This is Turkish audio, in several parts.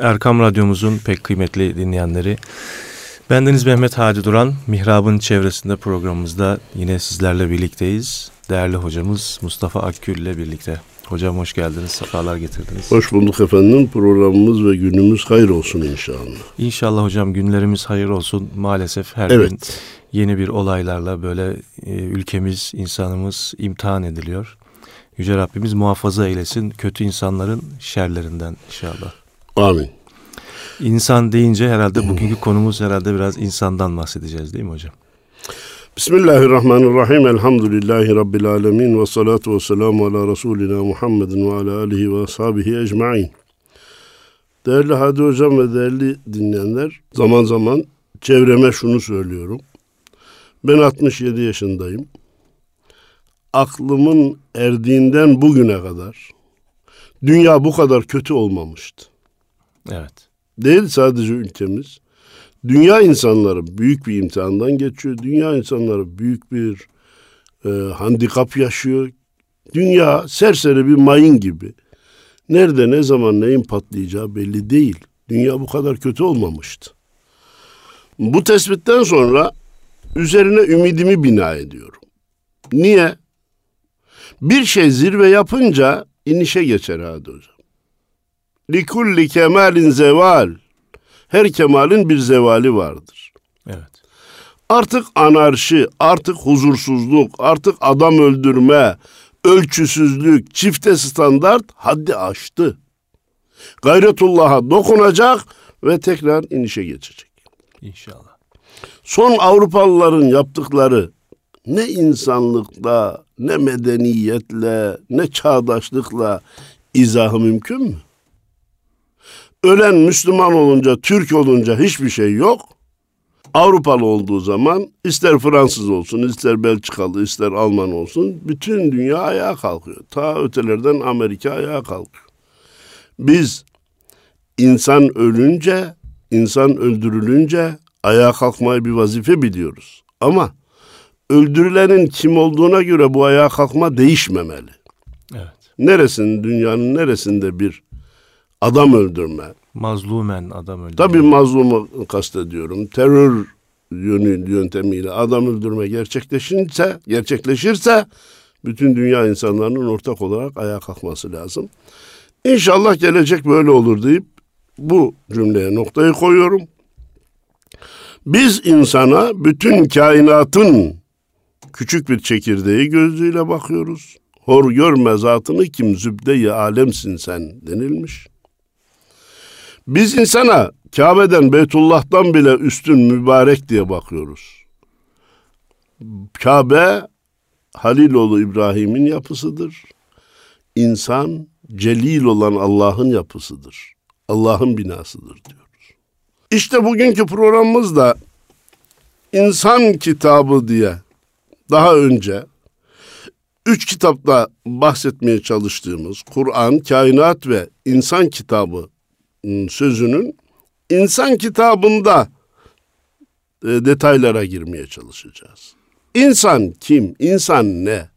Erkam Radyomuzun pek kıymetli dinleyenleri. Bendeniz Mehmet Hadi Duran, Mihrab'ın çevresinde programımızda yine sizlerle birlikteyiz. Değerli hocamız Mustafa Akgül ile birlikte. Hocam hoş geldiniz, sefalar getirdiniz. Hoş bulduk efendim. Programımız ve günümüz hayır olsun inşallah. İnşallah hocam günlerimiz hayır olsun. Maalesef her evet. gün yeni bir olaylarla böyle e, ülkemiz, insanımız imtihan ediliyor. Yüce Rabbimiz muhafaza eylesin kötü insanların şerlerinden inşallah. Amin. İnsan deyince herhalde bugünkü konumuz herhalde biraz insandan bahsedeceğiz değil mi hocam? Bismillahirrahmanirrahim. Elhamdülillahi Rabbil alemin. Ve salatu ve selamu ala Resulina Muhammedin ve ala alihi ve ashabihi ecma'in. Değerli Hadi Hocam ve değerli dinleyenler, zaman zaman çevreme şunu söylüyorum. Ben 67 yaşındayım. Aklımın erdiğinden bugüne kadar dünya bu kadar kötü olmamıştı. Evet. Değil sadece ülkemiz. Dünya insanları büyük bir imtihandan geçiyor. Dünya insanları büyük bir e, handikap yaşıyor. Dünya serseri bir mayın gibi. Nerede ne zaman neyin patlayacağı belli değil. Dünya bu kadar kötü olmamıştı. Bu tespitten sonra üzerine ümidimi bina ediyorum. Niye? Bir şey zirve yapınca inişe geçer hadi hocam. Likulli kemalin zeval. Her kemalin bir zevali vardır. Evet. Artık anarşi, artık huzursuzluk, artık adam öldürme, ölçüsüzlük, çifte standart haddi aştı. Gayretullah'a dokunacak ve tekrar inişe geçecek. İnşallah. Son Avrupalıların yaptıkları ne insanlıkla, ne medeniyetle, ne çağdaşlıkla izahı mümkün mü? Ölen Müslüman olunca, Türk olunca hiçbir şey yok. Avrupalı olduğu zaman ister Fransız olsun, ister Belçikalı, ister Alman olsun bütün dünya ayağa kalkıyor. Ta ötelerden Amerika ayağa kalkıyor. Biz insan ölünce, insan öldürülünce ayağa kalkmayı bir vazife biliyoruz. Ama öldürülenin kim olduğuna göre bu ayağa kalkma değişmemeli. Evet. Neresinin, dünyanın neresinde bir adam öldürme. Mazlumen adam öldürme. Tabii mazlumu kastediyorum. Terör yönü yöntemiyle adam öldürme gerçekleşirse, gerçekleşirse bütün dünya insanlarının ortak olarak ayağa kalkması lazım. İnşallah gelecek böyle olur deyip bu cümleye noktayı koyuyorum. Biz insana bütün kainatın küçük bir çekirdeği gözüyle bakıyoruz. Hor görme zatını kim zübde-i alemsin sen denilmiş. Biz insana Kabe'den, Beytullah'tan bile üstün mübarek diye bakıyoruz. Kabe Haliloğlu İbrahim'in yapısıdır. İnsan celil olan Allah'ın yapısıdır. Allah'ın binasıdır diyoruz. İşte bugünkü programımızda insan kitabı diye daha önce üç kitapta bahsetmeye çalıştığımız Kur'an, Kainat ve İnsan kitabı sözünün insan kitabında e, detaylara girmeye çalışacağız. İnsan kim? İnsan ne?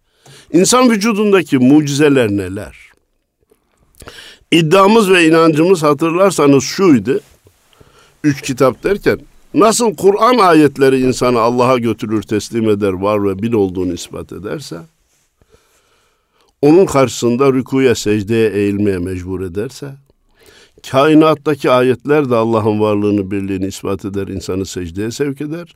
İnsan vücudundaki mucizeler neler? İddiamız ve inancımız hatırlarsanız şuydu. Üç kitap derken nasıl Kur'an ayetleri insanı Allah'a götürür, teslim eder, var ve bin olduğunu ispat ederse onun karşısında rükuya, secdeye eğilmeye mecbur ederse Kainattaki ayetler de Allah'ın varlığını, birliğini ispat eder, insanı secdeye sevk eder.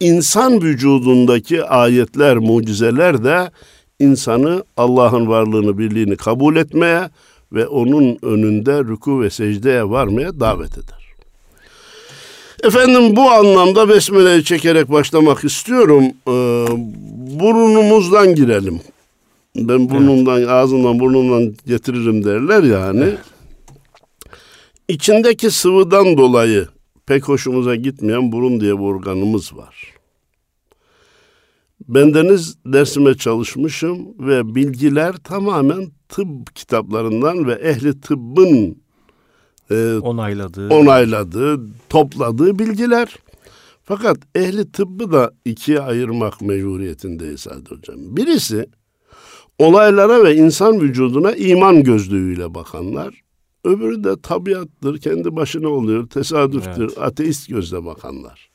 İnsan vücudundaki ayetler, mucizeler de insanı Allah'ın varlığını, birliğini kabul etmeye ve onun önünde rüku ve secdeye varmaya davet eder. Efendim bu anlamda besmeleyi çekerek başlamak istiyorum. Ee, burnumuzdan girelim. Ben burnumdan, evet. ağzımdan, burnumdan getiririm derler ya hani. Evet. İçindeki sıvıdan dolayı pek hoşumuza gitmeyen burun diye bir organımız var. Bendeniz dersime çalışmışım ve bilgiler tamamen tıp kitaplarından ve ehli tıbbın e, onayladığı, onayladığı, topladığı bilgiler. Fakat ehli tıbbı da ikiye ayırmak mecburiyetindeyiz Sadi Hocam. Birisi olaylara ve insan vücuduna iman gözlüğüyle bakanlar. Öbürü de tabiattır, kendi başına oluyor, tesadüftür. Evet. Ateist gözle bakanlar.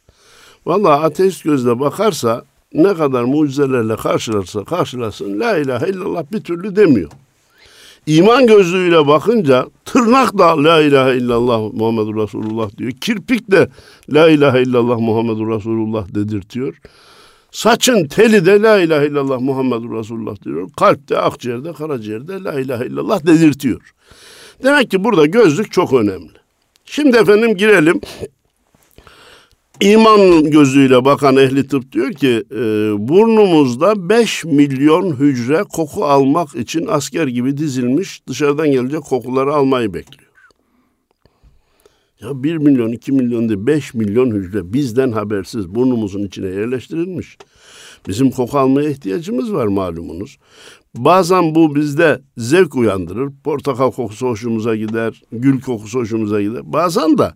Vallahi ateist gözle bakarsa ne kadar mucizelerle karşılarsa karşılasın la ilahe illallah bir türlü demiyor. İman gözlüğüyle bakınca tırnak da la ilahe illallah Muhammedur Resulullah diyor. Kirpik de la ilahe illallah Muhammedur Resulullah dedirtiyor. Saçın teli de la ilahe illallah Muhammedur Resulullah diyor. Kalpte, akciğerde, karaciğerde la ilahe illallah dedirtiyor. Demek ki burada gözlük çok önemli. Şimdi efendim girelim. İman gözüyle bakan ehli tıp diyor ki e, burnumuzda 5 milyon hücre koku almak için asker gibi dizilmiş dışarıdan gelecek kokuları almayı bekliyor. Ya 1 milyon, 2 milyon değil 5 milyon hücre bizden habersiz burnumuzun içine yerleştirilmiş. Bizim koku almaya ihtiyacımız var malumunuz. Bazen bu bizde zevk uyandırır. Portakal kokusu hoşumuza gider, gül kokusu hoşumuza gider. Bazen de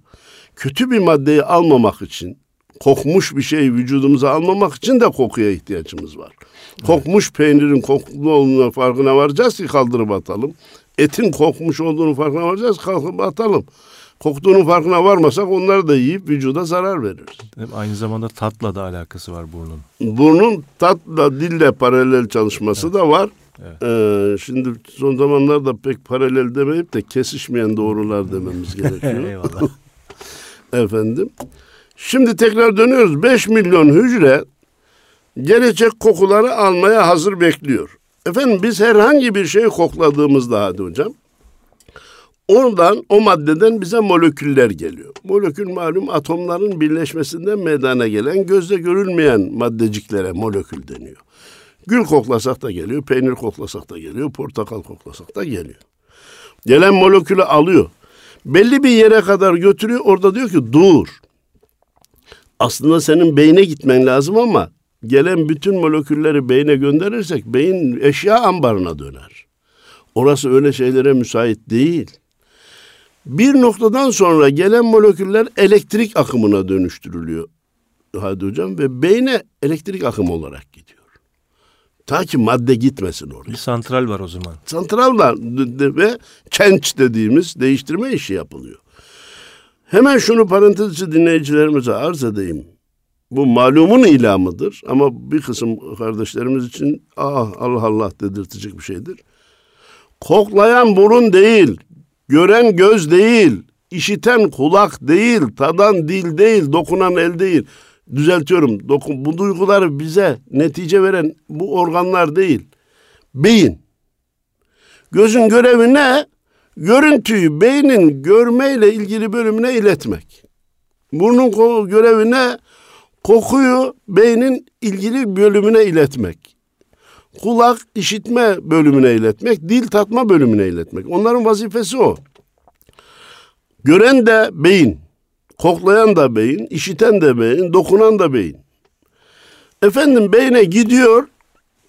kötü bir maddeyi almamak için, kokmuş bir şeyi vücudumuza almamak için de kokuya ihtiyacımız var. Evet. Kokmuş peynirin kokulu olduğunu farkına varacağız ki kaldırıp atalım. Etin kokmuş olduğunu farkına varacağız kalkıp atalım. Koktuğunun farkına varmasak onları da yiyip vücuda zarar veririz. Aynı zamanda tatla da alakası var burnun. Burnun tatla dille paralel çalışması evet. da var. Evet. Ee, şimdi son zamanlarda pek paralel demeyip de kesişmeyen doğrular dememiz gerekiyor. Eyvallah. Efendim. Şimdi tekrar dönüyoruz. 5 milyon hücre gelecek kokuları almaya hazır bekliyor. Efendim biz herhangi bir şey kokladığımızda hadi hocam. Oradan o maddeden bize moleküller geliyor. Molekül malum atomların birleşmesinden meydana gelen gözle görülmeyen maddeciklere molekül deniyor. Gül koklasak da geliyor, peynir koklasak da geliyor, portakal koklasak da geliyor. Gelen molekülü alıyor. Belli bir yere kadar götürüyor. Orada diyor ki dur. Aslında senin beyne gitmen lazım ama gelen bütün molekülleri beyne gönderirsek beyin eşya ambarına döner. Orası öyle şeylere müsait değil. Bir noktadan sonra gelen moleküller elektrik akımına dönüştürülüyor. Hadi hocam ve beyne elektrik akımı olarak gidiyor. Ta ki madde gitmesin oraya. Bir santral var o zaman. Santral var ve kenç dediğimiz değiştirme işi yapılıyor. Hemen şunu parantez içi dinleyicilerimize arz edeyim. Bu malumun ilamıdır ama bir kısım kardeşlerimiz için ah Allah Allah dedirtecek bir şeydir. Koklayan burun değil, gören göz değil, işiten kulak değil, tadan dil değil, dokunan el değil düzeltiyorum. Dokun, bu duyguları bize netice veren bu organlar değil. Beyin. Gözün görevi ne? Görüntüyü beynin görmeyle ilgili bölümüne iletmek. Burnun görevi ne? Kokuyu beynin ilgili bölümüne iletmek. Kulak işitme bölümüne iletmek, dil tatma bölümüne iletmek. Onların vazifesi o. Gören de beyin. Koklayan da beyin, işiten de beyin, dokunan da beyin. Efendim beyne gidiyor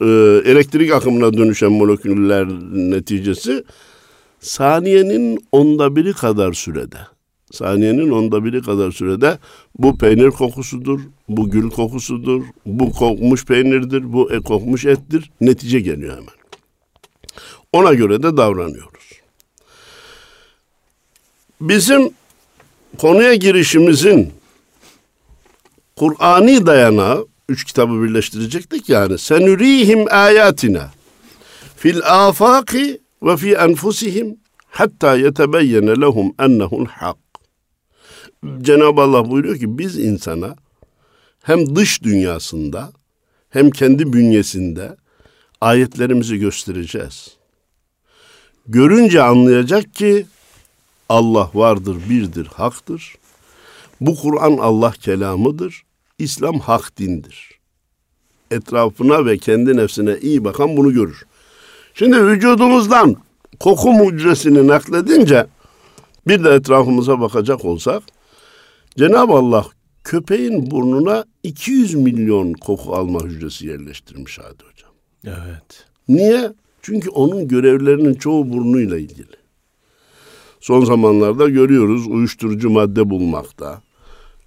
e, elektrik akımına dönüşen moleküller neticesi saniyenin onda biri kadar sürede. Saniyenin onda biri kadar sürede bu peynir kokusudur, bu gül kokusudur, bu kokmuş peynirdir, bu e, kokmuş ettir. Netice geliyor hemen. Ona göre de davranıyoruz. Bizim konuya girişimizin Kur'ani dayanağı üç kitabı birleştirecektik yani. Senürihim ayatina fil afaki ve fi enfusihim hatta yetebeyyene lehum ennehul hak. Cenab-ı Allah buyuruyor ki biz insana hem dış dünyasında hem kendi bünyesinde ayetlerimizi göstereceğiz. Görünce anlayacak ki Allah vardır, birdir, haktır. Bu Kur'an Allah kelamıdır. İslam hak dindir. Etrafına ve kendi nefsine iyi bakan bunu görür. Şimdi vücudumuzdan koku mucizesini nakledince bir de etrafımıza bakacak olsak Cenab-ı Allah köpeğin burnuna 200 milyon koku alma hücresi yerleştirmiş Hadi Hocam. Evet. Niye? Çünkü onun görevlerinin çoğu burnuyla ilgili son zamanlarda görüyoruz uyuşturucu madde bulmakta.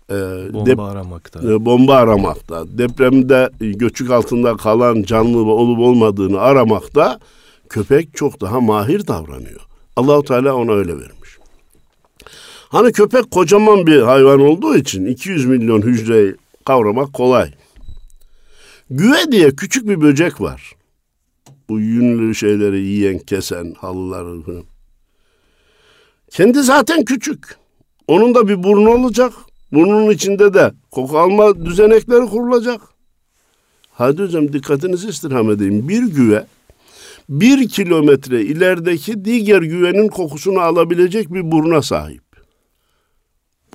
E, bomba dep- aramakta. E, bomba aramakta. Depremde göçük altında kalan canlı olup olmadığını aramakta köpek çok daha mahir davranıyor. Allahu Teala ona öyle vermiş. Hani köpek kocaman bir hayvan olduğu için 200 milyon hücreyi kavramak kolay. Güve diye küçük bir böcek var. Bu yünlü şeyleri yiyen, kesen, halıları falan. Kendi zaten küçük. Onun da bir burnu olacak. Burnunun içinde de koku alma düzenekleri kurulacak. Hadi hocam dikkatinizi istirham edeyim. Bir güve bir kilometre ilerideki diğer güvenin kokusunu alabilecek bir buruna sahip.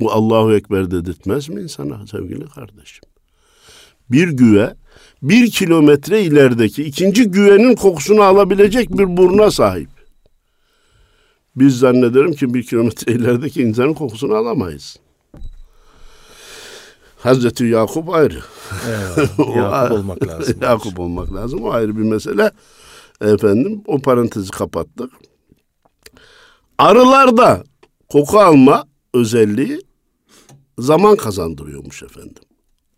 Bu Allahu Ekber dedirtmez mi insana sevgili kardeşim? Bir güve bir kilometre ilerideki ikinci güvenin kokusunu alabilecek bir buruna sahip. Biz zannederim ki bir kilometre ilerideki insanın kokusunu alamayız. Hazreti Yakup ayrı. Yakup olmak lazım. Yakup olmak lazım. O ayrı bir mesele. Efendim o parantezi kapattık. Arılarda koku alma özelliği zaman kazandırıyormuş efendim.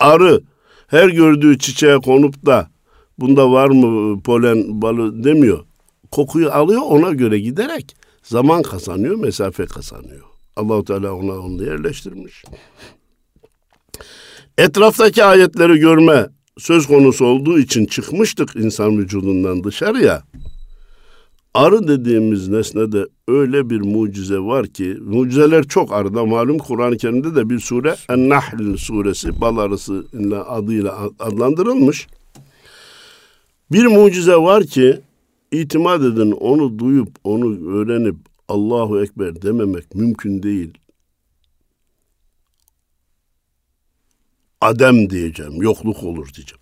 Arı her gördüğü çiçeğe konup da bunda var mı polen balı demiyor. Kokuyu alıyor ona göre giderek zaman kazanıyor, mesafe kazanıyor. Allahu Teala ona onu yerleştirmiş. Etraftaki ayetleri görme söz konusu olduğu için çıkmıştık insan vücudundan dışarıya. Arı dediğimiz nesnede öyle bir mucize var ki, mucizeler çok arıda. Malum Kur'an-ı Kerim'de de bir sure, En-Nahl suresi, bal arısı adıyla adlandırılmış. Bir mucize var ki, itimat edin, onu duyup, onu öğrenip, Allahu Ekber dememek mümkün değil. Adem diyeceğim, yokluk olur diyeceğim.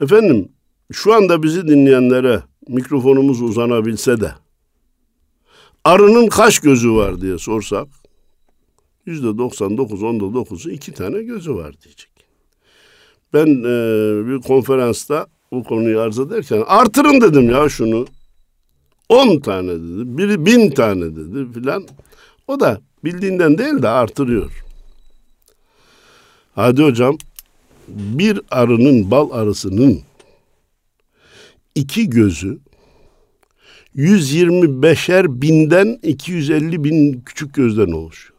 Efendim, şu anda bizi dinleyenlere mikrofonumuz uzanabilse de arının kaç gözü var diye sorsak yüzde 99 onda 9'u iki tane gözü var diyecek. Ben e, bir konferansta bu konuyu arz ederken artırın dedim ya şunu. On tane dedi, biri bin tane dedi filan. O da bildiğinden değil de artırıyor. Hadi hocam bir arının bal arısının iki gözü 125'er binden 250 bin küçük gözden oluşuyor.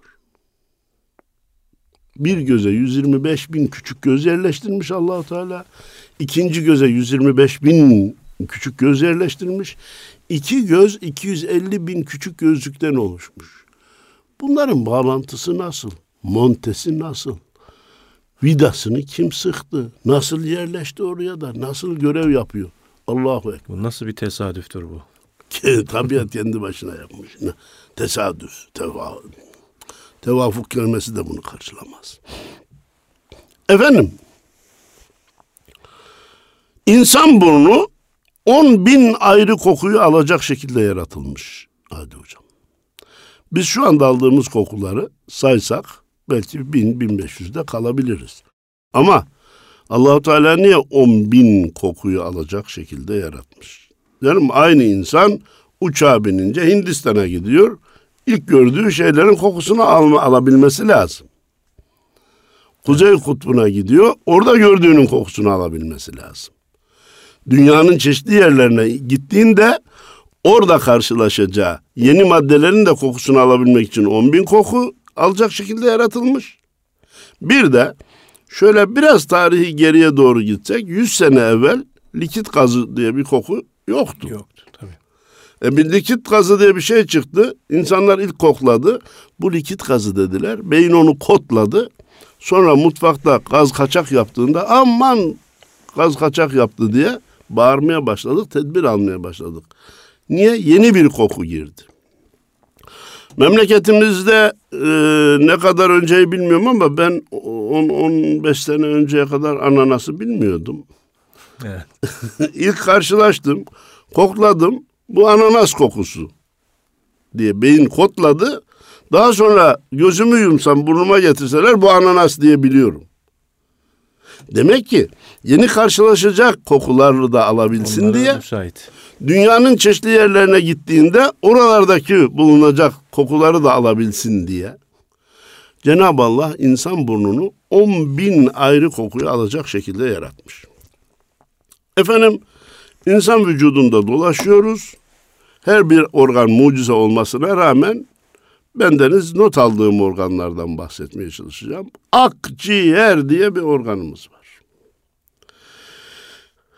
Bir göze 125 bin küçük göz yerleştirmiş Allahu Teala. İkinci göze 125 bin küçük göz yerleştirmiş. İki göz 250 bin küçük gözlükten oluşmuş. Bunların bağlantısı nasıl? Montesi nasıl? Vidasını kim sıktı? Nasıl yerleşti oraya da? Nasıl görev yapıyor? Allahu Ekber. Bu nasıl bir tesadüftür bu? Tabiat kendi başına yapmış. Tesadüf, teva, tevafuk kelimesi de bunu karşılamaz. Efendim, insan burnu 10 bin ayrı kokuyu alacak şekilde yaratılmış. Hadi hocam. Biz şu anda aldığımız kokuları saysak belki bin, bin beş yüzde kalabiliriz. Ama Allahu Teala niye on bin kokuyu alacak şekilde yaratmış? Diyorum aynı insan uçağa binince Hindistan'a gidiyor. İlk gördüğü şeylerin kokusunu alma, alabilmesi lazım. Kuzey kutbuna gidiyor. Orada gördüğünün kokusunu alabilmesi lazım. Dünyanın çeşitli yerlerine gittiğinde orada karşılaşacağı yeni maddelerin de kokusunu alabilmek için 10 bin koku alacak şekilde yaratılmış. Bir de şöyle biraz tarihi geriye doğru gitsek 100 sene evvel likit gazı diye bir koku yoktu. Yoktu. E bir likit gazı diye bir şey çıktı. İnsanlar ilk kokladı. Bu likit gazı dediler. Beyin onu kodladı. Sonra mutfakta gaz kaçak yaptığında aman gaz kaçak yaptı diye bağırmaya başladık. Tedbir almaya başladık. Niye? Yeni bir koku girdi. Memleketimizde e, ne kadar önceyi bilmiyorum ama ben 10-15 sene önceye kadar ananası bilmiyordum. Evet. İlk karşılaştım, kokladım. Bu ananas kokusu diye beyin kodladı. Daha sonra gözümü yumsam burnuma getirseler bu ananas diye biliyorum. Demek ki yeni karşılaşacak kokuları da alabilsin Onlara diye müsait. dünyanın çeşitli yerlerine gittiğinde oralardaki bulunacak kokuları da alabilsin diye Cenab-ı Allah insan burnunu 10 bin ayrı kokuyu alacak şekilde yaratmış. Efendim insan vücudunda dolaşıyoruz. Her bir organ mucize olmasına rağmen Bendeniz not aldığım organlardan bahsetmeye çalışacağım. Akciğer diye bir organımız var.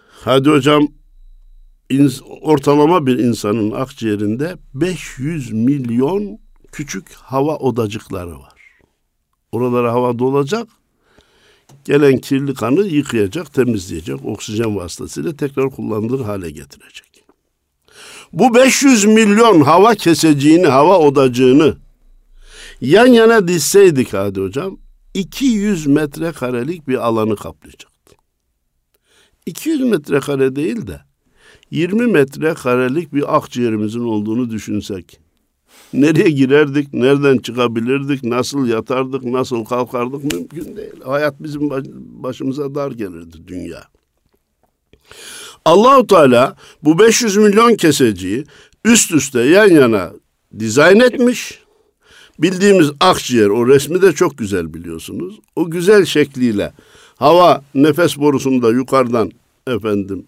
Hadi hocam ortalama bir insanın akciğerinde 500 milyon küçük hava odacıkları var. Oralara hava dolacak, gelen kirli kanı yıkayacak, temizleyecek, oksijen vasıtasıyla tekrar kullanılır hale getirecek. Bu 500 milyon hava keseciğini, hava odacığını yan yana dizseydik hadi hocam, 200 metrekarelik bir alanı kaplayacaktı. 200 metrekare değil de 20 metrekarelik bir akciğerimizin olduğunu düşünsek. Nereye girerdik, nereden çıkabilirdik, nasıl yatardık, nasıl kalkardık mümkün değil. Hayat bizim başımıza dar gelirdi dünya. Allahu Teala bu 500 milyon keseciyi üst üste yan yana dizayn etmiş. Bildiğimiz akciğer o resmi de çok güzel biliyorsunuz. O güzel şekliyle hava nefes borusunda yukarıdan efendim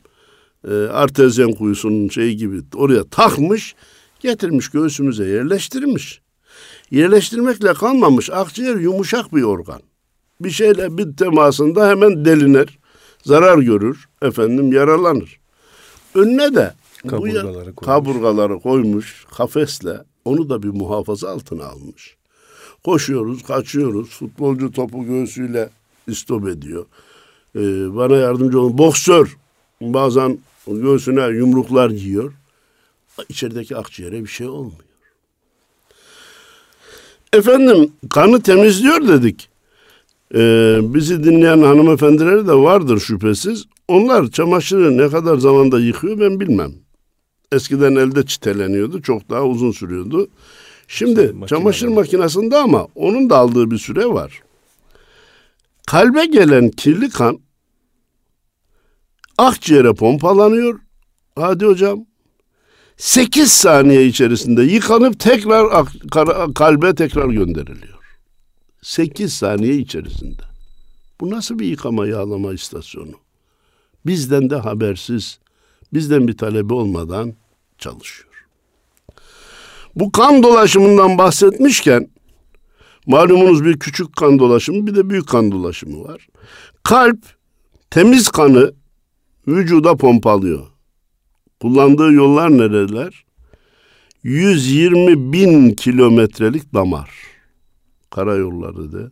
e, artezyen kuyusunun şeyi gibi oraya takmış, getirmiş göğsümüze yerleştirmiş. Yerleştirmekle kalmamış. Akciğer yumuşak bir organ. Bir şeyle bir temasında hemen deliner, zarar görür, efendim yaralanır. Önüne de kaburgaları, koymuş. kaburgaları koymuş kafesle onu da bir muhafaza altına almış. Koşuyoruz, kaçıyoruz. Futbolcu topu göğsüyle istop ediyor. Ee, bana yardımcı olun. Boksör bazen göğsüne yumruklar yiyor. İçerideki akciğere bir şey olmuyor. Efendim kanı temizliyor dedik. Ee, bizi dinleyen hanımefendileri de vardır şüphesiz. Onlar çamaşırı ne kadar zamanda yıkıyor ben bilmem. Eskiden elde çiteleniyordu. Çok daha uzun sürüyordu. Şimdi işte, çamaşır makinesinde ama onun da aldığı bir süre var. Kalbe gelen kirli kan akciğere pompalanıyor. Hadi hocam. 8 saniye içerisinde yıkanıp tekrar kalbe tekrar gönderiliyor. 8 saniye içerisinde. Bu nasıl bir yıkama yağlama istasyonu? Bizden de habersiz, bizden bir talebi olmadan çalışıyor. Bu kan dolaşımından bahsetmişken malumunuz bir küçük kan dolaşımı bir de büyük kan dolaşımı var. Kalp temiz kanı vücuda pompalıyor. Kullandığı yollar nereler? 120 bin kilometrelik damar. Karayolları da,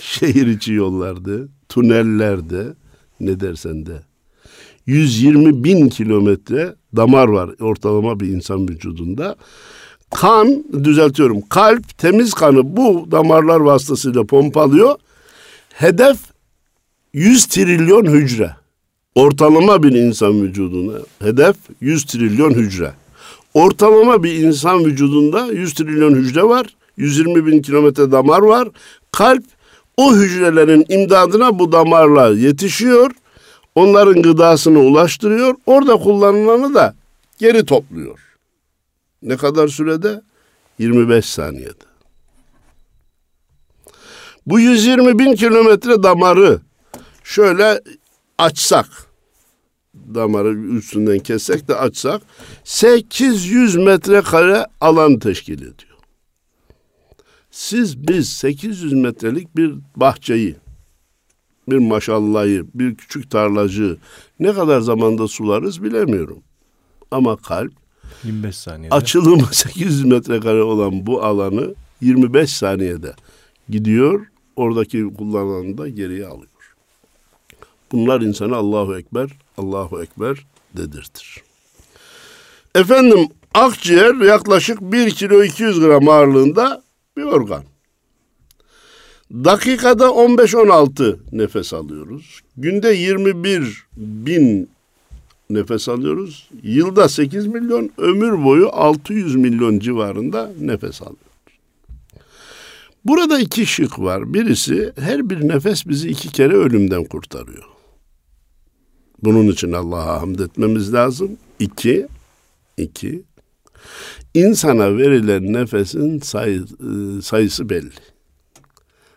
şehir içi yollarda, tünellerde, ne dersen de. 120 bin kilometre damar var ortalama bir insan vücudunda. Kan, düzeltiyorum, kalp temiz kanı bu damarlar vasıtasıyla pompalıyor. Hedef 100 trilyon hücre. Ortalama bir insan vücuduna hedef 100 trilyon hücre. Ortalama bir insan vücudunda 100 trilyon hücre var. 120 bin kilometre damar var. Kalp o hücrelerin imdadına bu damarlar yetişiyor. Onların gıdasını ulaştırıyor. Orada kullanılanı da geri topluyor. Ne kadar sürede? 25 saniyede. Bu 120 bin kilometre damarı şöyle açsak, damarı üstünden kessek de açsak 800 metrekare alan teşkil ediyor. Siz biz 800 metrelik bir bahçeyi, bir maşallahı, bir küçük tarlacı ne kadar zamanda sularız bilemiyorum. Ama kalp 25 saniyede. Açılımı 800 metrekare olan bu alanı 25 saniyede gidiyor. Oradaki kullananı da geriye alıyor. Bunlar insana Allahu Ekber, Allahu Ekber dedirtir. Efendim akciğer yaklaşık 1 kilo 200 gram ağırlığında bir organ. Dakikada 15-16 nefes alıyoruz. Günde 21 bin nefes alıyoruz. Yılda 8 milyon, ömür boyu 600 milyon civarında nefes alıyoruz. Burada iki şık var. Birisi her bir nefes bizi iki kere ölümden kurtarıyor. Bunun için Allah'a hamd etmemiz lazım. İki, iki, insana verilen nefesin sayı, e, sayısı belli.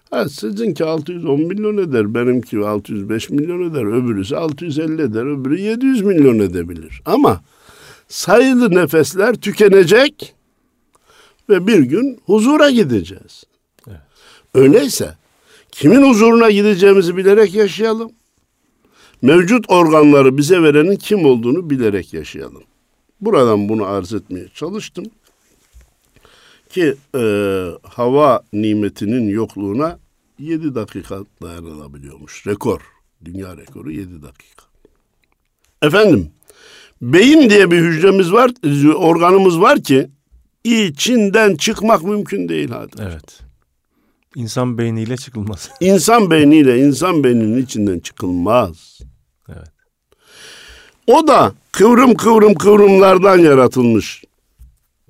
Ha, sizinki 610 milyon eder, benimki 605 milyon eder, öbürüsü 650 eder, öbürü 700 milyon edebilir. Ama sayılı nefesler tükenecek ve bir gün huzura gideceğiz. Evet. Öyleyse kimin huzuruna gideceğimizi bilerek yaşayalım. Mevcut organları bize verenin kim olduğunu bilerek yaşayalım. Buradan bunu arz etmeye çalıştım. Ki e, hava nimetinin yokluğuna 7 dakika dayanılabiliyormuş. Rekor. Dünya rekoru 7 dakika. Efendim, beyin diye bir hücremiz var, organımız var ki içinden çıkmak mümkün değil hadi. Evet. İnsan beyniyle çıkılmaz. İnsan beyniyle insan beyninin içinden çıkılmaz. Evet. O da kıvrım kıvrım kıvrımlardan yaratılmış.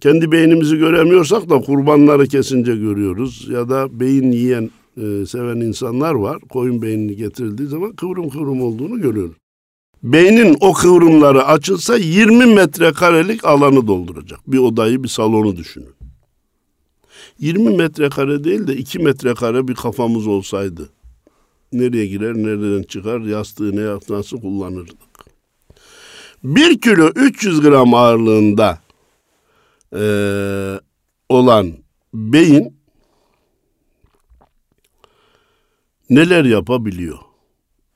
Kendi beynimizi göremiyorsak da kurbanları kesince görüyoruz. Ya da beyin yiyen, e, seven insanlar var. Koyun beynini getirildiği zaman kıvrım kıvrım olduğunu görüyoruz. Beynin o kıvrımları açılsa 20 metrekarelik alanı dolduracak. Bir odayı, bir salonu düşünün. 20 metrekare değil de 2 metrekare bir kafamız olsaydı. Nereye girer, nereden çıkar, yastığı ne nasıl kullanırdık. 1 kilo 300 gram ağırlığında e, olan beyin neler yapabiliyor?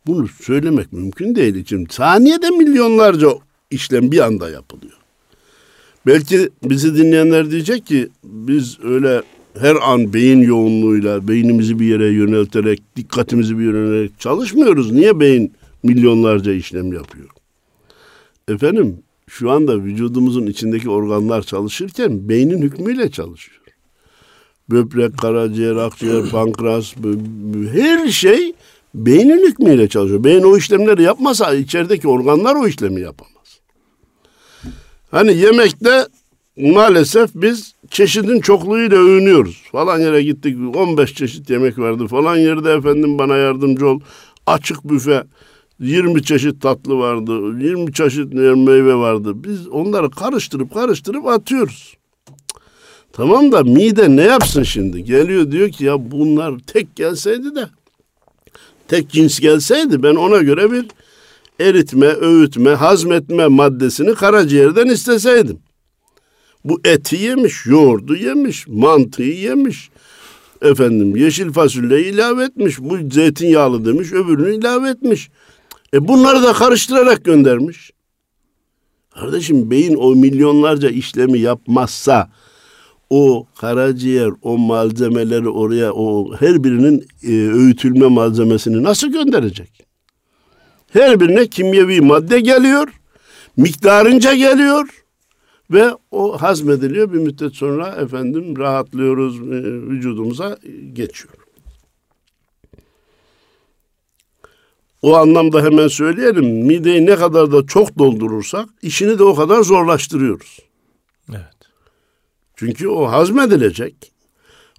Bunu söylemek mümkün değil için. Saniyede milyonlarca işlem bir anda yapılıyor. Belki bizi dinleyenler diyecek ki biz öyle her an beyin yoğunluğuyla beynimizi bir yere yönelterek, dikkatimizi bir yere yönelterek çalışmıyoruz. Niye beyin milyonlarca işlem yapıyor? Efendim şu anda vücudumuzun içindeki organlar çalışırken beynin hükmüyle çalışıyor. Böbrek, karaciğer, akciğer, pankreas, her şey beynin hükmüyle çalışıyor. Beyin o işlemleri yapmasa içerideki organlar o işlemi yapamaz. Hani yemekte maalesef biz çeşidin çokluğuyla övünüyoruz. Falan yere gittik 15 çeşit yemek vardı. Falan yerde efendim bana yardımcı ol. Açık büfe 20 çeşit tatlı vardı. 20 çeşit meyve vardı. Biz onları karıştırıp karıştırıp atıyoruz. Tamam da mide ne yapsın şimdi? Geliyor diyor ki ya bunlar tek gelseydi de tek cins gelseydi ben ona göre bir eritme, öğütme, hazmetme maddesini karaciğerden isteseydim. Bu eti yemiş, yoğurdu yemiş, mantıyı yemiş. Efendim yeşil fasulye ilave etmiş. Bu zeytinyağlı demiş, öbürünü ilave etmiş. E bunları da karıştırarak göndermiş. Kardeşim beyin o milyonlarca işlemi yapmazsa o karaciğer o malzemeleri oraya o her birinin e, öğütülme malzemesini nasıl gönderecek? Her birine kimyevi madde geliyor, miktarınca geliyor ve o hazmediliyor. Bir müddet sonra efendim rahatlıyoruz, e, vücudumuza geçiyor. O anlamda hemen söyleyelim. Mideyi ne kadar da çok doldurursak işini de o kadar zorlaştırıyoruz. Evet. Çünkü o hazmedilecek.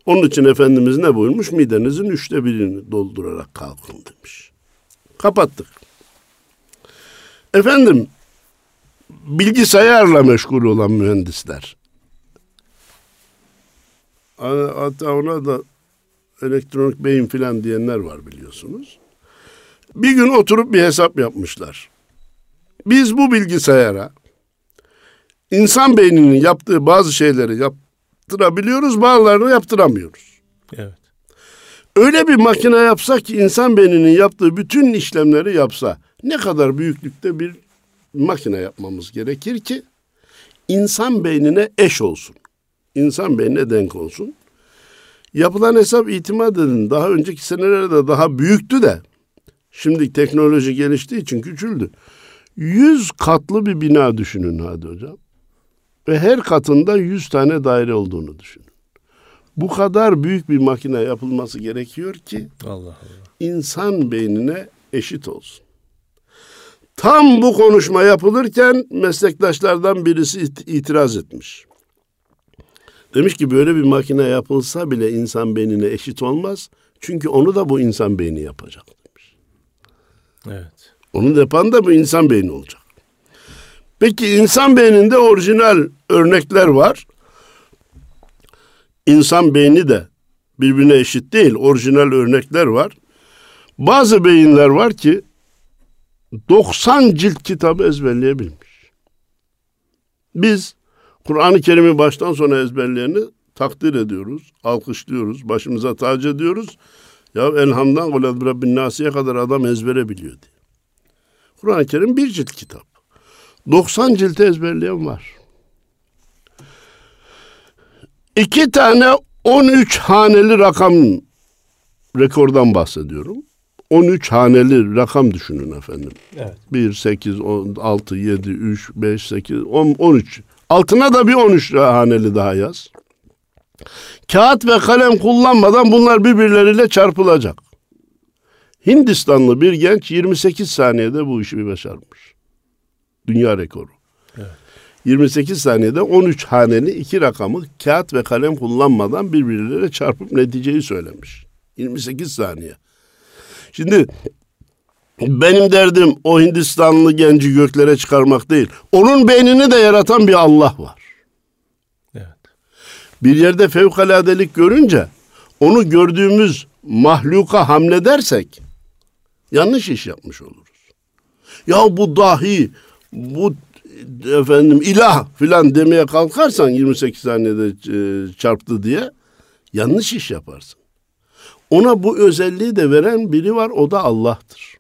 Onun için Efendimiz ne buyurmuş? Midenizin üçte birini doldurarak kalkın demiş. Kapattık. Efendim bilgisayarla meşgul olan mühendisler. Hatta ona da elektronik beyin filan diyenler var biliyorsunuz. Bir gün oturup bir hesap yapmışlar. Biz bu bilgisayara insan beyninin yaptığı bazı şeyleri yaptırabiliyoruz, bazılarını yaptıramıyoruz. Evet. Öyle bir makine yapsak ki insan beyninin yaptığı bütün işlemleri yapsa ne kadar büyüklükte bir makine yapmamız gerekir ki insan beynine eş olsun. İnsan beynine denk olsun. Yapılan hesap itimat edin. Daha önceki senelerde daha büyüktü de Şimdi teknoloji geliştiği için küçüldü. Yüz katlı bir bina düşünün hadi hocam. Ve her katında yüz tane daire olduğunu düşünün. Bu kadar büyük bir makine yapılması gerekiyor ki Allah Allah. insan beynine eşit olsun. Tam bu konuşma yapılırken meslektaşlardan birisi itiraz etmiş. Demiş ki böyle bir makine yapılsa bile insan beynine eşit olmaz. Çünkü onu da bu insan beyni yapacak. Evet. Onu yapan da bu insan beyni olacak. Peki insan beyninde orijinal örnekler var. İnsan beyni de birbirine eşit değil. Orijinal örnekler var. Bazı beyinler var ki 90 cilt kitabı ezberleyebilmiş. Biz Kur'an-ı Kerim'i baştan sona ezberleyeni takdir ediyoruz, alkışlıyoruz, başımıza tac ediyoruz. Ya Elham'dan Kulad Rabbin Nasi'ye kadar adam ezbere biliyor diye. Kur'an-ı Kerim bir cilt kitap. 90 cilt ezberleyen var. İki tane 13 haneli rakam rekordan bahsediyorum. 13 haneli rakam düşünün efendim. Evet. 1, 8, 10, 6, 7, 3, 5, 8, 10, 13. Altına da bir 13 haneli daha yaz. Kağıt ve kalem kullanmadan bunlar birbirleriyle çarpılacak. Hindistanlı bir genç 28 saniyede bu işi bir başarmış. Dünya rekoru. Evet. 28 saniyede 13 haneli iki rakamı kağıt ve kalem kullanmadan birbirleriyle çarpıp neticeyi söylemiş. 28 saniye. Şimdi benim derdim o Hindistanlı genci göklere çıkarmak değil. Onun beynini de yaratan bir Allah var. Bir yerde fevkaladelik görünce onu gördüğümüz mahluka hamledersek yanlış iş yapmış oluruz. Ya bu dahi, bu efendim ilah filan demeye kalkarsan 28 saniyede e, çarptı diye yanlış iş yaparsın. Ona bu özelliği de veren biri var o da Allah'tır.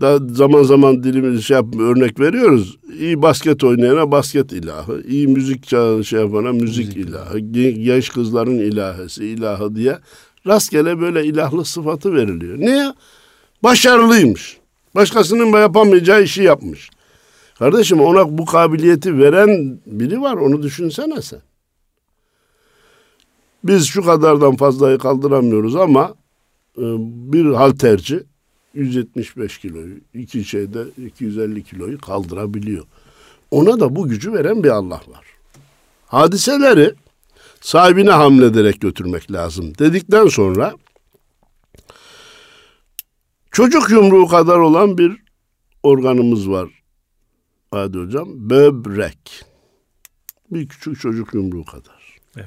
Da zaman zaman dilimiz şey yap, örnek veriyoruz. İyi basket oynayana basket ilahı, iyi müzik çal- şey yapana müzik, Müzik ilahı, gen- genç kızların ilahesi, ilahı diye rastgele böyle ilahlık sıfatı veriliyor. Niye? Başarılıymış. Başkasının yapamayacağı işi yapmış. Kardeşim ona bu kabiliyeti veren biri var onu düşünsene sen. Biz şu kadardan fazlayı kaldıramıyoruz ama e, bir halterci 175 kiloyu, iki şeyde 250 kiloyu kaldırabiliyor. Ona da bu gücü veren bir Allah var. Hadiseleri sahibine hamlederek götürmek lazım dedikten sonra çocuk yumruğu kadar olan bir organımız var. Hadi hocam böbrek. Bir küçük çocuk yumruğu kadar. Evet.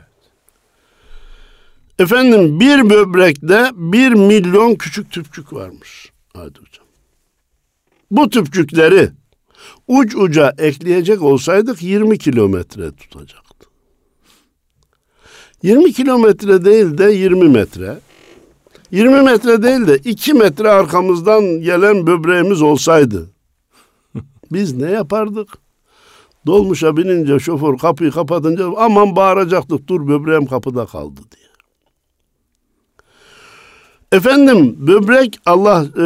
Efendim bir böbrekte bir milyon küçük tüpçük varmış. Hadi hocam. Bu tüpçükleri uç uca ekleyecek olsaydık 20 kilometre tutacaktı. 20 kilometre değil de 20 metre. 20 metre değil de 2 metre arkamızdan gelen böbreğimiz olsaydı. Biz ne yapardık? Dolmuşa binince şoför kapıyı kapatınca aman bağıracaktık dur böbreğim kapıda kaldı diye. Efendim böbrek Allah e,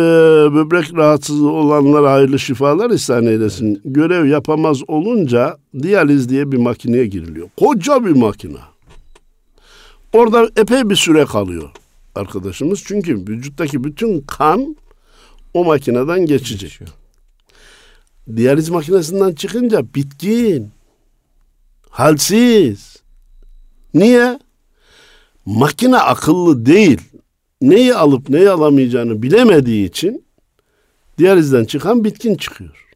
böbrek rahatsızlığı olanlara hayırlı şifalar ihsan eylesin. Görev yapamaz olunca diyaliz diye bir makineye giriliyor. Koca bir makine. Orada epey bir süre kalıyor arkadaşımız. Çünkü vücuttaki bütün kan o makineden geçecek. Geçiyor. Diyaliz makinesinden çıkınca bitkin, halsiz. Niye? Makine akıllı değil. Neyi alıp neyi alamayacağını bilemediği için diyalizden çıkan bitkin çıkıyor.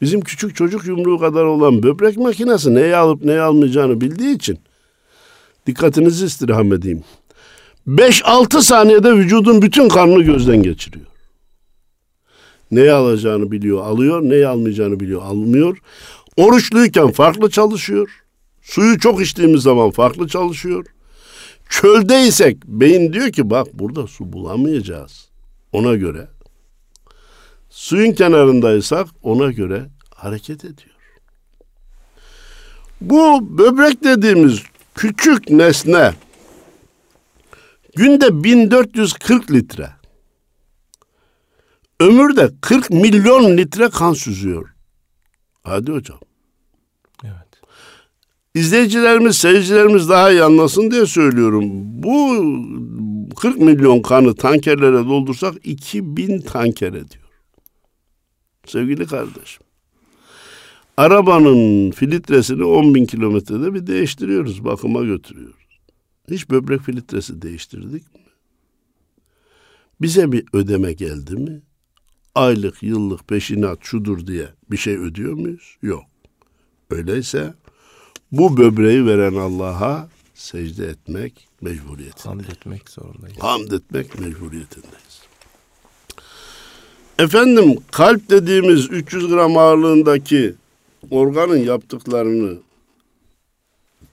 Bizim küçük çocuk yumruğu kadar olan böbrek makinesi neyi alıp neyi almayacağını bildiği için dikkatinizi istirham edeyim. 5-6 saniyede vücudun bütün kanını gözden geçiriyor. Neyi alacağını biliyor, alıyor. Neyi almayacağını biliyor, almıyor. Oruçluyken farklı çalışıyor. Suyu çok içtiğimiz zaman farklı çalışıyor. Çöldeysek beyin diyor ki bak burada su bulamayacağız. Ona göre. Suyun kenarındaysak ona göre hareket ediyor. Bu böbrek dediğimiz küçük nesne günde 1440 litre ömürde 40 milyon litre kan süzüyor. Hadi hocam. İzleyicilerimiz, seyircilerimiz daha iyi anlasın diye söylüyorum. Bu 40 milyon kanı tankerlere doldursak 2000 tanker ediyor. Sevgili kardeşim. Arabanın filtresini 10 bin kilometrede bir değiştiriyoruz, bakıma götürüyoruz. Hiç böbrek filtresi değiştirdik mi? Bize bir ödeme geldi mi? Aylık, yıllık, peşinat şudur diye bir şey ödüyor muyuz? Yok. Öyleyse bu böbreği veren Allah'a secde etmek mecburiyeti. Hamd etmek zorundayız. Hamd etmek mecburiyetindeyiz. Efendim kalp dediğimiz 300 gram ağırlığındaki organın yaptıklarını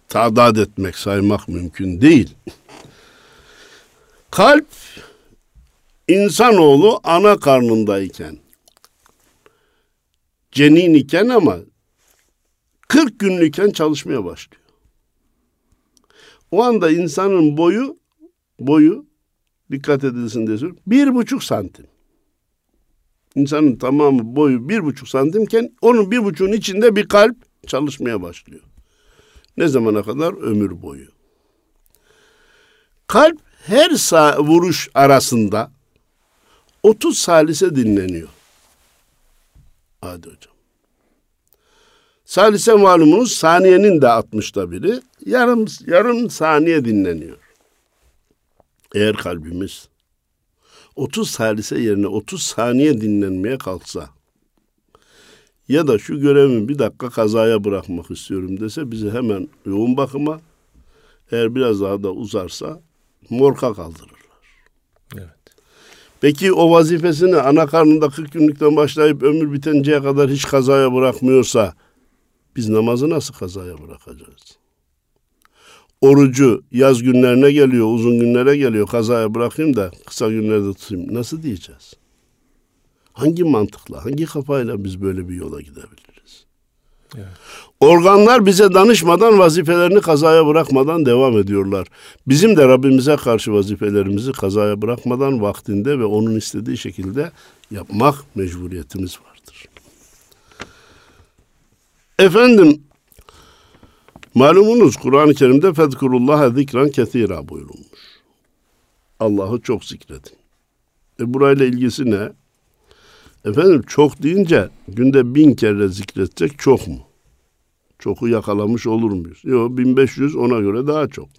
tadat etmek, saymak mümkün değil. Kalp insanoğlu ana karnındayken cenin iken ama 40 günlükken çalışmaya başlıyor. O anda insanın boyu boyu dikkat edilsin diye söylüyorum. Bir buçuk santim. İnsanın tamamı boyu bir buçuk santimken onun bir buçuğun içinde bir kalp çalışmaya başlıyor. Ne zamana kadar? Ömür boyu. Kalp her sağ vuruş arasında 30 salise dinleniyor. Hadi hocam. Salise malumunuz saniyenin de 60'ta biri. Yarım, yarım saniye dinleniyor. Eğer kalbimiz 30 salise yerine 30 saniye dinlenmeye kalksa ya da şu görevimi bir dakika kazaya bırakmak istiyorum dese bizi hemen yoğun bakıma eğer biraz daha da uzarsa morka kaldırırlar. Evet. Peki o vazifesini ana karnında 40 günlükten başlayıp ömür bitinceye kadar hiç kazaya bırakmıyorsa biz namazı nasıl kazaya bırakacağız? Orucu yaz günlerine geliyor, uzun günlere geliyor, kazaya bırakayım da kısa günlerde tutayım. Nasıl diyeceğiz? Hangi mantıkla, hangi kafayla biz böyle bir yola gidebiliriz? Evet. Organlar bize danışmadan vazifelerini kazaya bırakmadan devam ediyorlar. Bizim de Rabbimize karşı vazifelerimizi kazaya bırakmadan vaktinde ve onun istediği şekilde yapmak mecburiyetimiz vardır. Efendim malumunuz Kur'an-ı Kerim'de fezkurullaha zikran kesira buyurulmuş. Allah'ı çok zikredin. E burayla ilgisi ne? Efendim çok deyince günde bin kere zikredecek çok mu? Çoku yakalamış olur muyuz? Yok 1500 ona göre daha çok.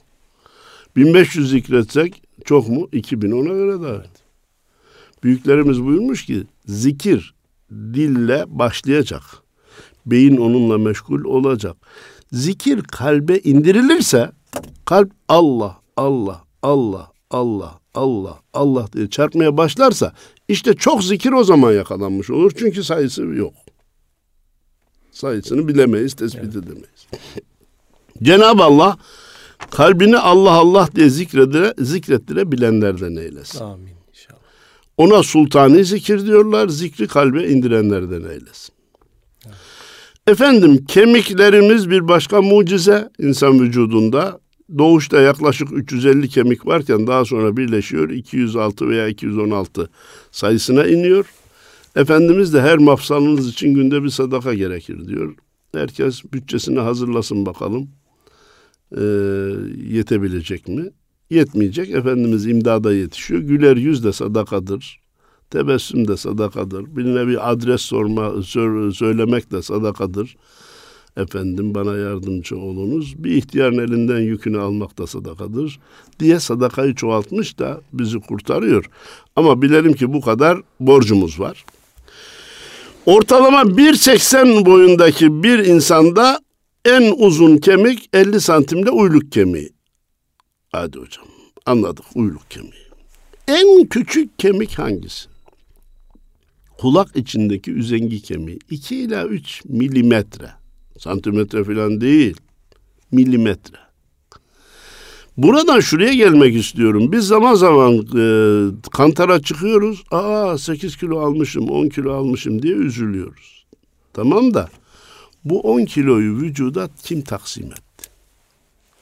1500 zikretsek çok mu? 2000 ona göre daha. Büyüklerimiz buyurmuş ki zikir dille başlayacak. Beyin onunla meşgul olacak. Zikir kalbe indirilirse kalp Allah, Allah, Allah, Allah, Allah, Allah diye çarpmaya başlarsa işte çok zikir o zaman yakalanmış olur. Çünkü sayısı yok. Sayısını bilemeyiz, tespit evet. edemeyiz. Cenab-ı Allah kalbini Allah Allah diye zikredire, zikrettirebilenlerden eylesin. Amin inşallah. Ona sultani zikir diyorlar, zikri kalbe indirenlerden eylesin. Efendim kemiklerimiz bir başka mucize insan vücudunda. Doğuşta yaklaşık 350 kemik varken daha sonra birleşiyor 206 veya 216 sayısına iniyor. Efendimiz de her mafsalınız için günde bir sadaka gerekir diyor. Herkes bütçesini hazırlasın bakalım. Ee, yetebilecek mi? Yetmeyecek. Efendimiz imdada yetişiyor. Güler yüz de sadakadır. Tebessüm de sadakadır. Birine bir adres sorma, söylemek de sadakadır. Efendim bana yardımcı olunuz. Bir ihtiyarın elinden yükünü almak da sadakadır. Diye sadakayı çoğaltmış da bizi kurtarıyor. Ama bilelim ki bu kadar borcumuz var. Ortalama 1.80 boyundaki bir insanda en uzun kemik 50 santimde uyluk kemiği. Hadi hocam anladık uyluk kemiği. En küçük kemik hangisi? Kulak içindeki üzengi kemiği 2 ila 3 milimetre. Santimetre falan değil. Milimetre. Buradan şuraya gelmek istiyorum. Biz zaman zaman e, kantara çıkıyoruz. Aa 8 kilo almışım, 10 kilo almışım diye üzülüyoruz. Tamam da bu 10 kiloyu vücuda kim taksim etti?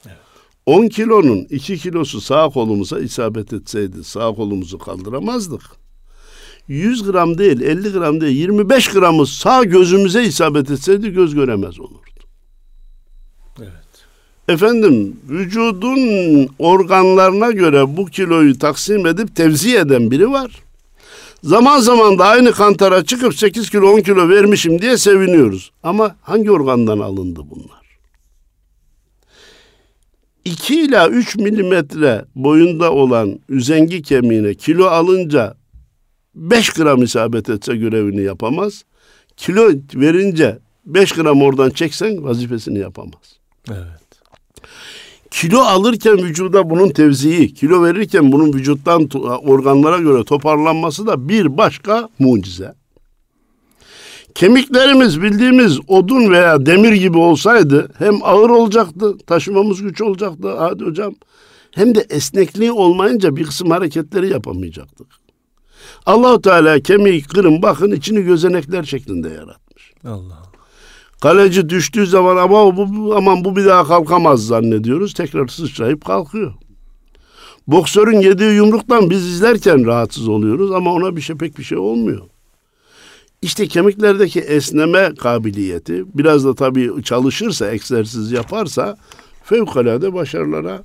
Evet. 10 kilonun 2 kilosu sağ kolumuza isabet etseydi sağ kolumuzu kaldıramazdık. 100 gram değil, 50 gram değil, 25 gramı sağ gözümüze isabet etseydi göz göremez olurdu. Evet. Efendim vücudun organlarına göre bu kiloyu taksim edip tevzi eden biri var. Zaman zaman da aynı kantara çıkıp 8 kilo 10 kilo vermişim diye seviniyoruz. Ama hangi organdan alındı bunlar? 2 ila 3 milimetre boyunda olan üzengi kemiğine kilo alınca 5 gram isabet etse görevini yapamaz. Kilo verince 5 gram oradan çeksen vazifesini yapamaz. Evet. Kilo alırken vücuda bunun tevziyi, kilo verirken bunun vücuttan organlara göre toparlanması da bir başka mucize. Kemiklerimiz bildiğimiz odun veya demir gibi olsaydı hem ağır olacaktı, taşımamız güç olacaktı hadi hocam. Hem de esnekliği olmayınca bir kısım hareketleri yapamayacaktık. Allahu Teala kemiği kırın bakın içini gözenekler şeklinde yaratmış. Allah. Kaleci düştüğü zaman ama bu aman bu bir daha kalkamaz zannediyoruz. Tekrar sıçrayıp kalkıyor. Boksörün yediği yumruktan biz izlerken rahatsız oluyoruz ama ona bir şey pek bir şey olmuyor. İşte kemiklerdeki esneme kabiliyeti biraz da tabii çalışırsa, egzersiz yaparsa fevkalade başarılara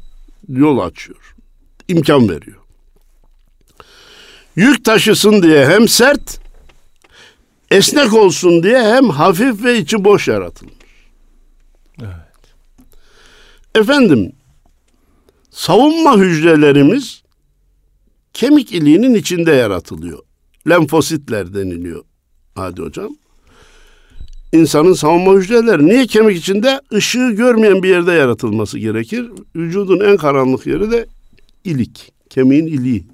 yol açıyor. İmkan veriyor. Yük taşısın diye hem sert, esnek olsun diye hem hafif ve içi boş yaratılmış. Evet. Efendim, savunma hücrelerimiz kemik iliğinin içinde yaratılıyor. Lenfositler deniliyor. Hadi hocam. İnsanın savunma hücreleri niye kemik içinde? ışığı görmeyen bir yerde yaratılması gerekir. Vücudun en karanlık yeri de ilik. Kemiğin iliği.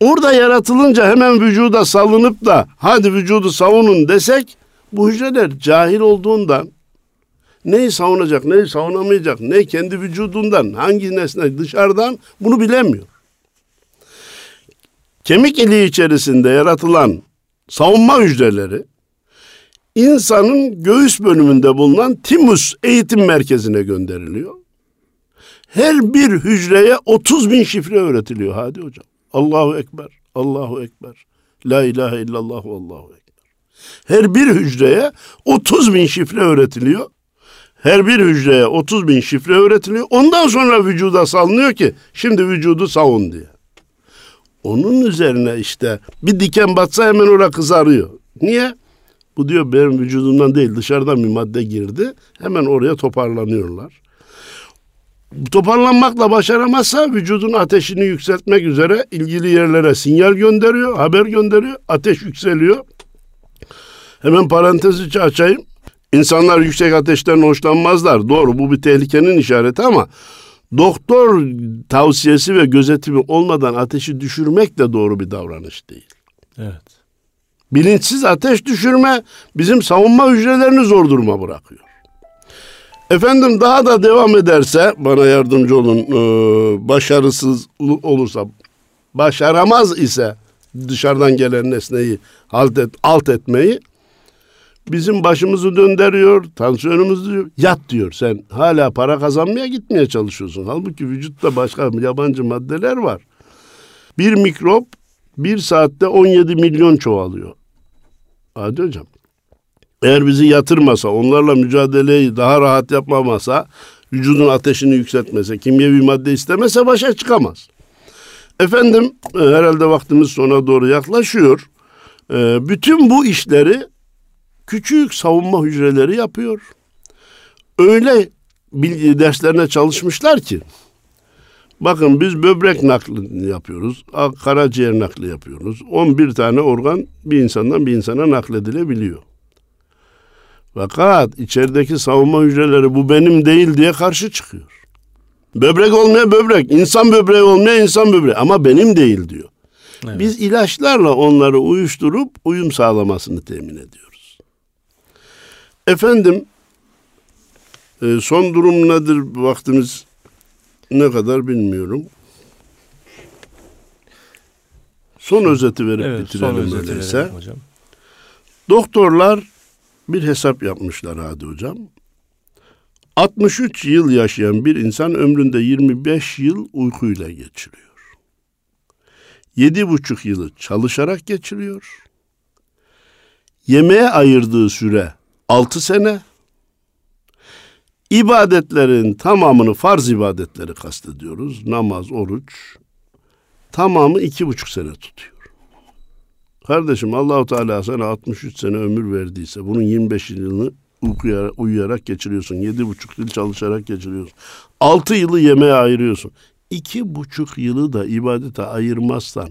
Orada yaratılınca hemen vücuda salınıp da hadi vücudu savunun desek bu hücreler cahil olduğundan neyi savunacak, neyi savunamayacak, ne kendi vücudundan, hangi nesne dışarıdan bunu bilemiyor. Kemik iliği içerisinde yaratılan savunma hücreleri insanın göğüs bölümünde bulunan timus eğitim merkezine gönderiliyor. Her bir hücreye 30 bin şifre öğretiliyor hadi hocam. Allahu Ekber, Allahu Ekber. La ilahe illallah Allahu Ekber. Her bir hücreye 30 bin şifre öğretiliyor. Her bir hücreye 30 bin şifre öğretiliyor. Ondan sonra vücuda salınıyor ki şimdi vücudu savun diye. Onun üzerine işte bir diken batsa hemen orada kızarıyor. Niye? Bu diyor benim vücudumdan değil dışarıdan bir madde girdi. Hemen oraya toparlanıyorlar. Toparlanmakla başaramazsa vücudun ateşini yükseltmek üzere ilgili yerlere sinyal gönderiyor, haber gönderiyor, ateş yükseliyor. Hemen parantez açayım. İnsanlar yüksek ateşten hoşlanmazlar. Doğru bu bir tehlikenin işareti ama doktor tavsiyesi ve gözetimi olmadan ateşi düşürmek de doğru bir davranış değil. Evet. Bilinçsiz ateş düşürme bizim savunma hücrelerini zor duruma bırakıyor. Efendim daha da devam ederse bana yardımcı olun e, başarısız olursa başaramaz ise dışarıdan gelen nesneyi alt, et, alt etmeyi bizim başımızı döndürüyor, tansiyonumuzu diyor, yat diyor. Sen hala para kazanmaya gitmeye çalışıyorsun. Halbuki vücutta başka yabancı maddeler var. Bir mikrop bir saatte 17 milyon çoğalıyor. Hadi hocam. Eğer bizi yatırmasa, onlarla mücadeleyi daha rahat yapmamasa, vücudun ateşini yükseltmese, kimyevi madde istemese başa çıkamaz. Efendim e, herhalde vaktimiz sona doğru yaklaşıyor. E, bütün bu işleri küçük savunma hücreleri yapıyor. Öyle bilgi derslerine çalışmışlar ki bakın biz böbrek nakli yapıyoruz. Karaciğer nakli yapıyoruz. 11 tane organ bir insandan bir insana nakledilebiliyor. Fakat içerideki savunma hücreleri bu benim değil diye karşı çıkıyor. Böbrek olmaya böbrek, insan böbreği olmaya insan böbreği ama benim değil diyor. Evet. Biz ilaçlarla onları uyuşturup uyum sağlamasını temin ediyoruz. Efendim e, son durum nedir vaktimiz ne kadar bilmiyorum. Son özeti verip evet, bitirelim öyleyse. Hocam. Doktorlar bir hesap yapmışlar Hadi Hocam. 63 yıl yaşayan bir insan ömründe 25 yıl uykuyla geçiriyor. Yedi buçuk yılı çalışarak geçiriyor. Yemeğe ayırdığı süre 6 sene. İbadetlerin tamamını farz ibadetleri kastediyoruz. Namaz, oruç. Tamamı iki buçuk sene tutuyor. Kardeşim Allahu Teala sana 63 sene ömür verdiyse bunun 25 yılını uykuya, uyuyarak geçiriyorsun. 7,5 yıl çalışarak geçiriyorsun. 6 yılı yemeğe ayırıyorsun. 2,5 yılı da ibadete ayırmazsan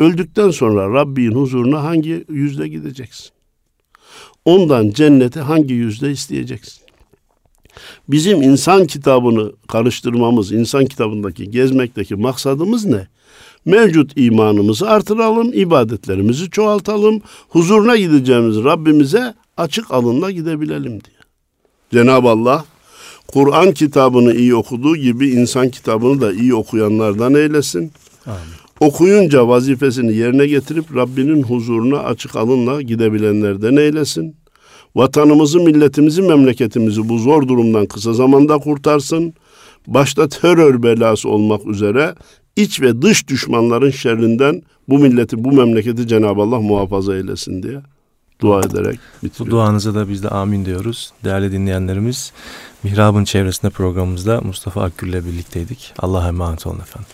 öldükten sonra Rabbin huzuruna hangi yüzde gideceksin? Ondan cennete hangi yüzde isteyeceksin? Bizim insan kitabını karıştırmamız, insan kitabındaki gezmekteki maksadımız ne? Mevcut imanımızı artıralım, ibadetlerimizi çoğaltalım, huzuruna gideceğimiz Rabbimize açık alınla gidebilelim diye. Cenab-ı Allah Kur'an kitabını iyi okuduğu gibi insan kitabını da iyi okuyanlardan eylesin. Amin. Okuyunca vazifesini yerine getirip Rabbinin huzuruna açık alınla gidebilenlerden eylesin. Vatanımızı, milletimizi, memleketimizi bu zor durumdan kısa zamanda kurtarsın. Başta terör belası olmak üzere iç ve dış düşmanların şerrinden bu milleti, bu memleketi Cenab-ı Allah muhafaza eylesin diye dua ederek Bu bitiriyorum. duanıza da biz de amin diyoruz. Değerli dinleyenlerimiz, Mihrab'ın çevresinde programımızda Mustafa Akgül ile birlikteydik. Allah'a emanet olun efendim.